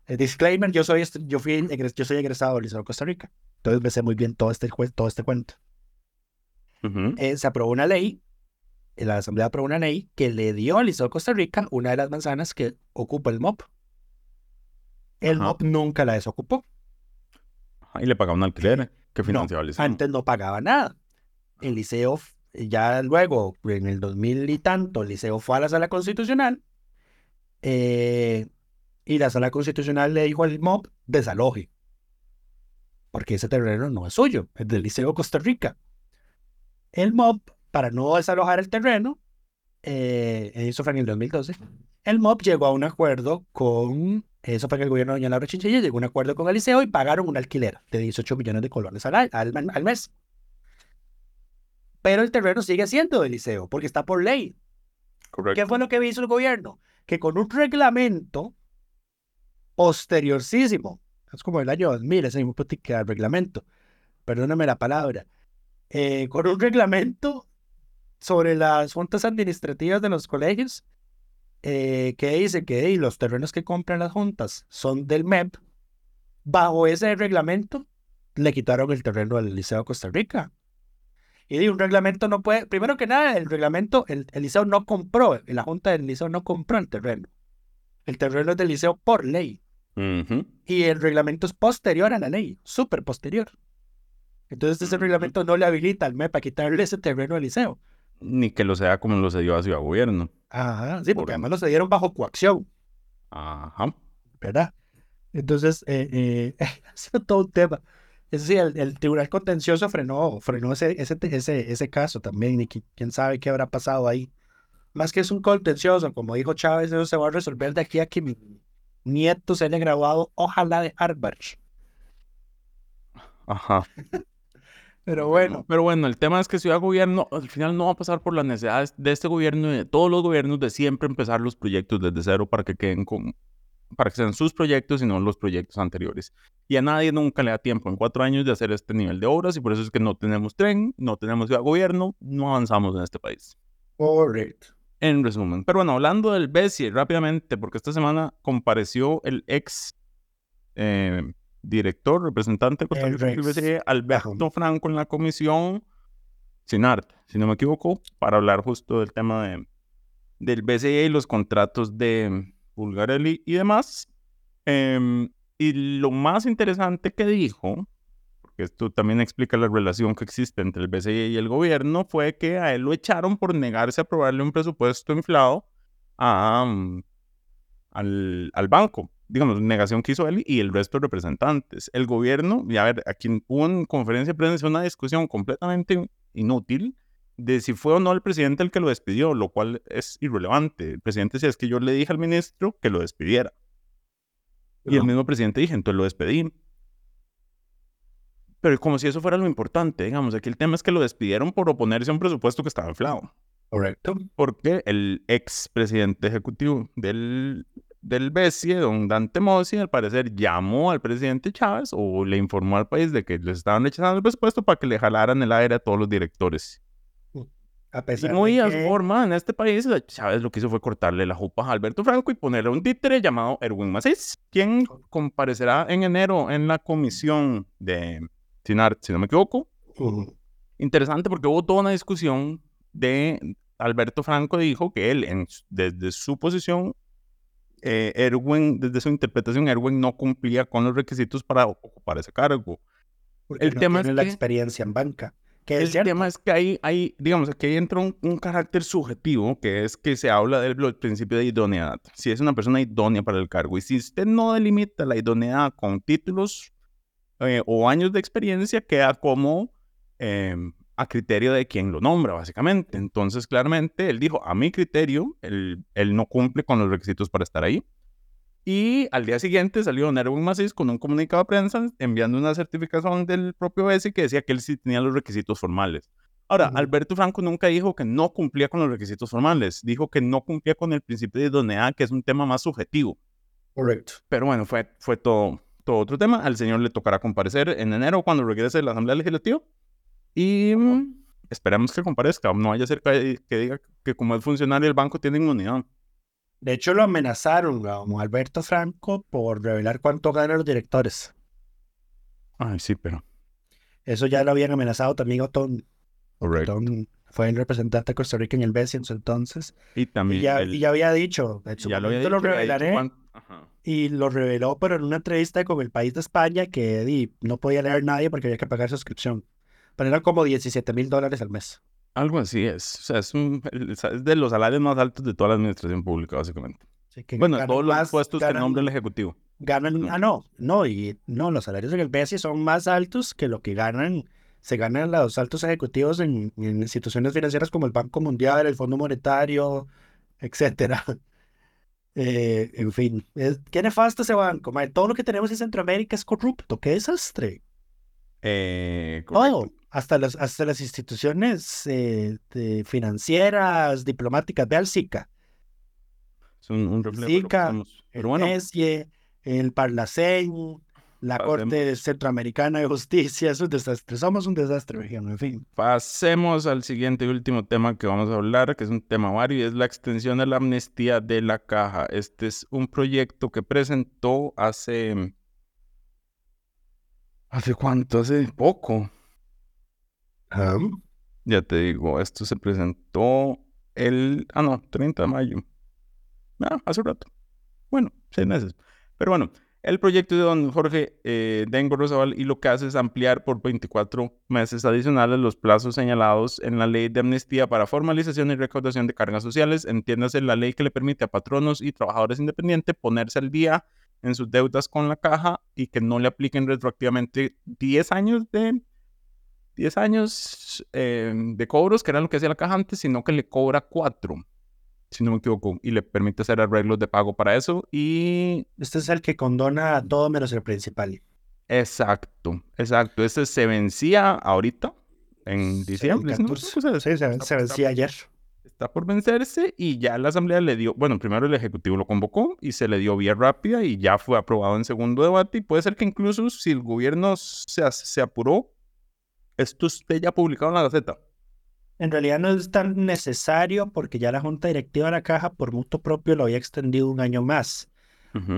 Speaker 8: El disclaimer, yo soy, yo, fui, yo soy egresado del Liceo de Costa Rica, entonces me sé muy bien todo este, todo este cuento. Eh, se aprobó una ley, la Asamblea aprobó una ley que le dio al Liceo de Costa Rica una de las manzanas que ocupa el MOP, el MOP nunca la desocupó.
Speaker 9: y le pagaba un alquiler que financiaba el liceo.
Speaker 8: Antes no pagaba nada. El liceo, ya luego, en el 2000 y tanto, el liceo fue a la sala constitucional eh, y la sala constitucional le dijo al MOP, desaloje. Porque ese terreno no es suyo, es del Liceo Costa Rica. El MOP, para no desalojar el terreno, eh, eso fue en el 2012, el MOP llegó a un acuerdo con eso fue que el gobierno de doña Laura Chinchilla llegó a un acuerdo con el liceo y pagaron un alquiler de 18 millones de colones al, al, mes. Pero el terreno sigue siendo del liceo porque está por ley. Correcto. ¿Qué fue lo que hizo el gobierno? Que con un reglamento posteriorísimo, es como el año 2000, ese mismo reglamento, perdóname la palabra, eh, con un reglamento sobre las juntas administrativas de los colegios, eh, que dice que los terrenos que compran las juntas son del MEP, bajo ese reglamento le quitaron el terreno al Liceo de Costa Rica. Y un reglamento no puede, primero que nada, el reglamento, el, Liceo no compró, la Junta del Liceo no compró el terreno. El terreno es del Liceo por ley. Y el reglamento es posterior a la ley, súper posterior. Entonces ese reglamento no le habilita al MEP a quitarle ese terreno al Liceo
Speaker 9: ni que lo sea como lo se dio a Ciudad Gobierno.
Speaker 8: Ajá, sí, porque además lo cedieron bajo coacción.
Speaker 9: Ajá.
Speaker 8: ¿Verdad? Entonces, eh, eh, sido todo un tema. Es decir, el, Tribunal Contencioso frenó, frenó ese, ese, ese, ese caso también, y quién sabe qué habrá pasado ahí. Más que es un contencioso, como dijo Chávez, eso se va a resolver de aquí a que mi nieto se haya graduado, ojalá de Harvard.
Speaker 9: Ajá.
Speaker 8: Pero bueno.
Speaker 9: Pero bueno, el tema es que Ciudad Gobierno al final no va a pasar por las necesidades de este gobierno y de todos los gobiernos de siempre empezar los proyectos desde cero para que queden con, para que sean sus proyectos y no los proyectos anteriores. Y a nadie nunca le da tiempo en cuatro años de hacer este nivel de obras y por eso es que no tenemos tren, no tenemos ciudad gobierno, no avanzamos en este país.
Speaker 8: Correcto.
Speaker 9: En resumen. Pero bueno, hablando del BESI rápidamente, porque esta semana compareció el ex eh, director, representante de Alberto Franco en la comisión arte si no me equivoco, para hablar justo del tema de, del BCE y los contratos de Bulgarelli y demás. Em, y lo más interesante que dijo, porque esto también explica la relación que existe entre el BCE y el gobierno, fue que a él lo echaron por negarse a aprobarle un presupuesto inflado a, mm, al, al banco digamos, negación que hizo él y el resto de representantes. El gobierno, y a ver, aquí hubo en conferencia de prensa una discusión completamente inútil de si fue o no el presidente el que lo despidió, lo cual es irrelevante. El presidente decía, es que yo le dije al ministro que lo despidiera. Y el mismo presidente dije, entonces lo despedí. Pero como si eso fuera lo importante, digamos, aquí el tema es que lo despidieron por oponerse a un presupuesto que estaba inflado.
Speaker 8: Correcto.
Speaker 9: Porque el ex presidente ejecutivo del del BESIE, don Dante Mossi, al parecer llamó al presidente Chávez o le informó al país de que les estaban rechazando el presupuesto para que le jalaran el aire a todos los directores.
Speaker 8: A pesar
Speaker 9: y muy
Speaker 8: de que-
Speaker 9: forma, en este país, Chávez lo que hizo fue cortarle la jupa a Alberto Franco y ponerle un títere llamado Erwin Macís, quien comparecerá en enero en la comisión de Sinar, si no me equivoco.
Speaker 8: Ujú.
Speaker 9: Interesante porque hubo toda una discusión de Alberto Franco dijo que él, en, desde su posición, eh, Erwin, desde su interpretación, Erwin no cumplía con los requisitos para ocupar ese cargo.
Speaker 8: Porque
Speaker 9: el
Speaker 8: no
Speaker 9: tema es
Speaker 8: tiene la
Speaker 9: que-
Speaker 8: experiencia en banca. Que
Speaker 9: El
Speaker 8: es
Speaker 9: tema es que ahí, hay, digamos, aquí entra un, un carácter subjetivo, que es que se habla del del principio de idoneidad. Si es una persona idónea para el cargo y si usted no delimita la idoneidad con títulos eh, o años de experiencia, queda como eh, a criterio de quien lo nombra, básicamente. Entonces, claramente, él dijo, a mi criterio, él, él no cumple con los requisitos para estar ahí. Y al día siguiente salió Don Erwin Macís con un comunicado de prensa enviando una certificación del propio BESI que decía que él sí tenía los requisitos formales. Ahora. Alberto Franco nunca dijo que no cumplía con los requisitos formales, dijo que no cumplía con el principio de idoneidad, que es un tema más subjetivo.
Speaker 8: Correcto.
Speaker 9: Pero bueno, fue, fue todo, todo otro tema. Al señor le tocará comparecer en enero cuando regrese de la Asamblea Legislativa. Y mm, esperamos que comparezca. No vaya a ser que, que diga que como es funcionario el banco tiene inmunidad.
Speaker 8: De hecho, lo amenazaron a Alberto Franco por revelar cuánto ganan los directores.
Speaker 9: Ay, sí, pero...
Speaker 8: Eso ya lo habían amenazado también Otón.
Speaker 9: Correcto.
Speaker 8: Otón fue el representante de Costa Rica en el BESI en su entonces.
Speaker 9: Y
Speaker 8: Y
Speaker 9: también...
Speaker 8: ya,
Speaker 9: el-
Speaker 8: y ya había dicho, en su
Speaker 9: ya lo había
Speaker 8: lo
Speaker 9: dicho, dicho
Speaker 8: revelaré.
Speaker 9: cuán-.
Speaker 8: Y lo reveló, pero en una entrevista con el país de España que di, no podía leer nadie porque había que pagar suscripción. Pero eran como 17 mil dólares al mes.
Speaker 9: Algo así es. O sea, es, un- es de los salarios más altos de toda la administración pública, básicamente.
Speaker 8: Que
Speaker 9: Bueno, todos los
Speaker 8: más,
Speaker 9: puestos que
Speaker 8: ganan-
Speaker 9: nombra el Ejecutivo.
Speaker 8: Ganan,
Speaker 9: No.
Speaker 8: ah, no, no, y no, los salarios en el BESI son más altos que lo que ganan, se ganan los altos ejecutivos en, en instituciones financieras como el Banco Mundial, el Fondo Monetario, etcétera. Eh, en fin, es, qué nefasto ese banco, Todo lo que tenemos en Centroamérica es corrupto, qué desastre.
Speaker 9: Eh.
Speaker 8: Todo, hasta las, hasta las instituciones eh, de- financieras, diplomáticas, ve al SICA,
Speaker 9: Es un, un reflejo
Speaker 8: el
Speaker 9: Pero bueno,
Speaker 8: el Parlacén, la
Speaker 9: Pasemos.
Speaker 8: Corte Centroamericana de Justicia, es un desastre. Somos un desastre, región, en fin.
Speaker 9: pasemos al siguiente y último tema que vamos a hablar, que es un tema vario, y es la extensión de la amnistía de la caja. Este es un proyecto que presentó hace... ¿Hace cuánto? Hace poco. Ya te digo, esto se presentó el... Ah, no, 30 de mayo. Ah, hace un rato. Bueno, seis meses. Pero bueno, el proyecto de don Jorge eh, Dengo Rosabal y lo que hace es ampliar por 24 meses adicionales los plazos señalados en la ley de amnistía para formalización y recaudación de cargas sociales. Entiéndase la ley que le permite a patronos y trabajadores independientes ponerse al día en sus deudas con la caja y que no le apliquen retroactivamente 10 años de 10 años eh, de cobros, que era lo que hacía la caja antes, sino que le cobra 4, si no me equivoco, y le permite hacer arreglos de pago para eso. Y
Speaker 8: Este es el que condona todo menos el principal.
Speaker 9: exacto, exacto. Ese se vencía ahorita, en diciembre. No me
Speaker 8: 14.
Speaker 9: equivoco, o sea,
Speaker 8: Sí, se,
Speaker 9: está-
Speaker 8: se vencía ayer.
Speaker 9: está por vencerse y ya la asamblea le dio, bueno, primero el ejecutivo lo convocó y se le dio vía rápida y ya fue aprobado en segundo debate y puede ser que incluso si el gobierno se, se apuró, esto esté ya publicado en la Gaceta.
Speaker 8: En realidad no es tan necesario porque ya la Junta Directiva de la Caja por mutuo propio lo había extendido un año más.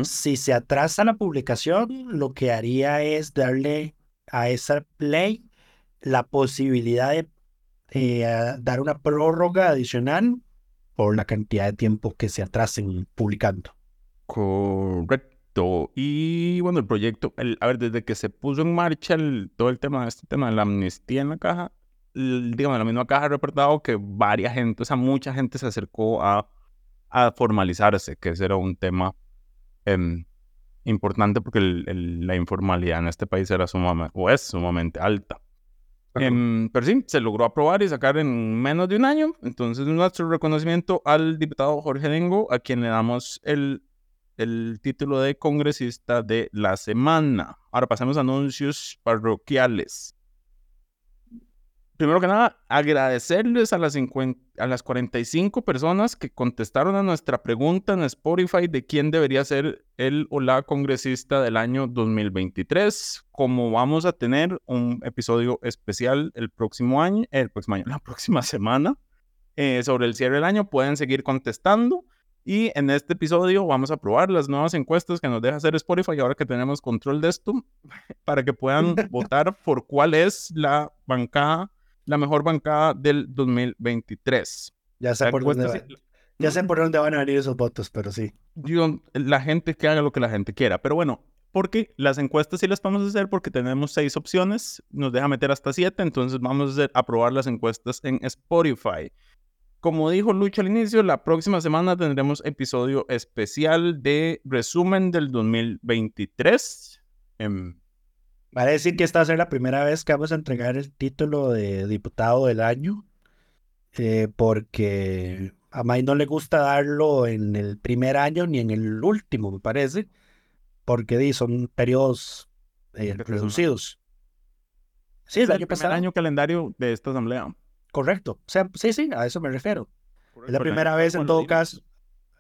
Speaker 8: Si se atrasa la publicación, lo que haría es darle a esa ley la posibilidad de eh, dar una prórroga adicional por la cantidad de tiempo que se atrasen publicando.
Speaker 9: Correcto. Y bueno, el proyecto, a ver, desde que se puso en marcha todo el tema, este tema de la amnistía en la caja, digamos, la misma caja ha reportado que varias gente, o sea, mucha gente se acercó a, a formalizarse, que ese era un tema em, importante porque la informalidad en este país era sumamente, o es sumamente alta. Em, pero sí, se logró aprobar y sacar en menos de un año. Entonces, nuestro reconocimiento al diputado Jorge Dengo, a quien le damos el, el título de congresista de la semana. Ahora pasamos a anuncios parroquiales primero que nada, agradecerles a las, a las 45 personas que contestaron a nuestra pregunta en Spotify de quién debería ser el o la congresista del año 2023. Como vamos a tener un episodio especial el próximo año, el próximo año, la próxima semana, eh, sobre el cierre del año, pueden seguir contestando. Y en este episodio vamos a probar las nuevas encuestas que nos deja hacer Spotify ahora que tenemos control de esto, para que puedan votar por cuál es la bancada la mejor bancada del 2023.
Speaker 8: Ya sé, por dónde, ya sé por dónde van a venir esos votos, pero sí.
Speaker 9: la gente que haga lo que la gente quiera. Pero bueno, porque las encuestas sí las vamos a hacer porque tenemos seis opciones, nos deja meter hasta siete, entonces vamos a, hacer, a probar las encuestas en Spotify. Como dijo Lucho al inicio, la próxima semana tendremos episodio especial de resumen del 2023.
Speaker 8: Va a decir que esta va a ser la primera vez que vamos a entregar el título de diputado del año, eh, porque a May no le gusta darlo en el primer año ni en el último, me parece, porque son periodos eh, reducidos.
Speaker 9: Sí, el, año pasado. año calendario de esta asamblea.
Speaker 8: Correcto. O sea, sí, sí, a eso me refiero. Es la primera vez en todo caso.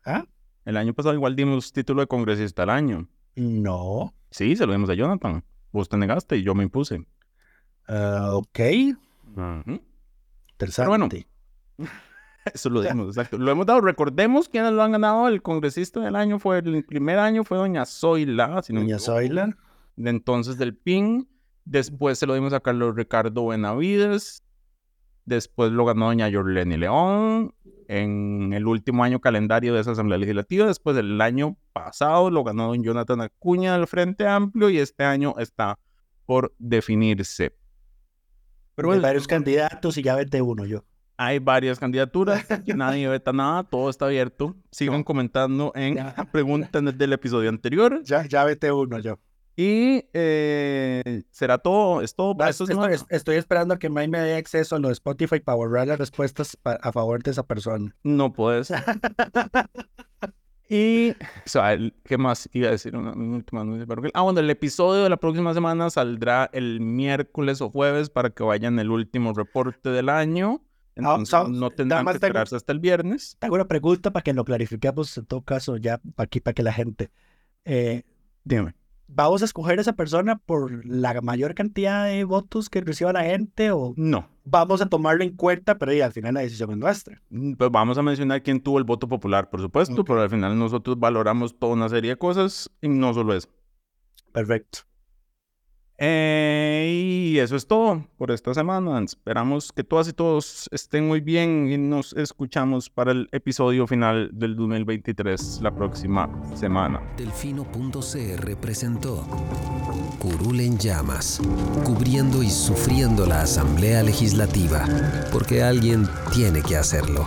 Speaker 8: ¿Ah?
Speaker 9: El año pasado igual dimos título de congresista al año.
Speaker 8: No.
Speaker 9: Sí, se lo dimos a Jonathan. Vos te negaste y yo me impuse.
Speaker 8: Ah, ok.
Speaker 9: Interesante. bueno, eso lo dimos, exacto. Lo hemos dado. Recordemos quiénes lo han ganado. El congresista del año fue, el primer año fue Doña Zoila.
Speaker 8: Doña Zoila.
Speaker 9: De entonces del PIN. Después se lo dimos a Carlos Ricardo Benavides. Después lo ganó Doña Yorleni León en el último año calendario de esa Asamblea Legislativa. Después del año pasado lo ganó don Jonathan Acuña del Frente Amplio y este año está por definirse.
Speaker 8: Pero hay varios candidatos y ya vete uno yo.
Speaker 9: Hay varias candidaturas, nadie veta nada, todo está abierto. Sigan comentando en preguntas del episodio anterior.
Speaker 8: Ya, ya vete uno yo.
Speaker 9: Y eh, será todo, es todo.
Speaker 8: estoy, esperando a que May me dé acceso a lo de Spotify para borrar las respuestas a favor de esa persona.
Speaker 9: No puedes. y, o sea, ¿qué más iba a decir? Una, última Ah, bueno, el episodio de la próxima semana saldrá el miércoles o jueves para que vayan el último reporte del año. Ah, Entonces, no tendrán que esperarse hasta el viernes.
Speaker 8: Tengo una pregunta para que lo clarifiquemos en todo caso ya aquí para que la gente... Eh,
Speaker 9: Dime
Speaker 8: ¿Vamos a escoger a esa persona por la mayor cantidad de votos que reciba la gente o
Speaker 9: no?
Speaker 8: Vamos a tomarlo en cuenta, pero al final la decisión es nuestra.
Speaker 9: Mm, pues vamos a mencionar quién tuvo el voto popular, por supuesto, pero al final nosotros valoramos toda una serie de cosas y no solo eso.
Speaker 8: Perfecto.
Speaker 9: Eh, y eso es todo por esta semana. Esperamos que todas y todos estén muy bien y nos escuchamos para el episodio final del 2023 la próxima semana.
Speaker 7: Delfino.cr presentó Curul en llamas, cubriendo y sufriendo la Asamblea Legislativa, porque alguien tiene que hacerlo.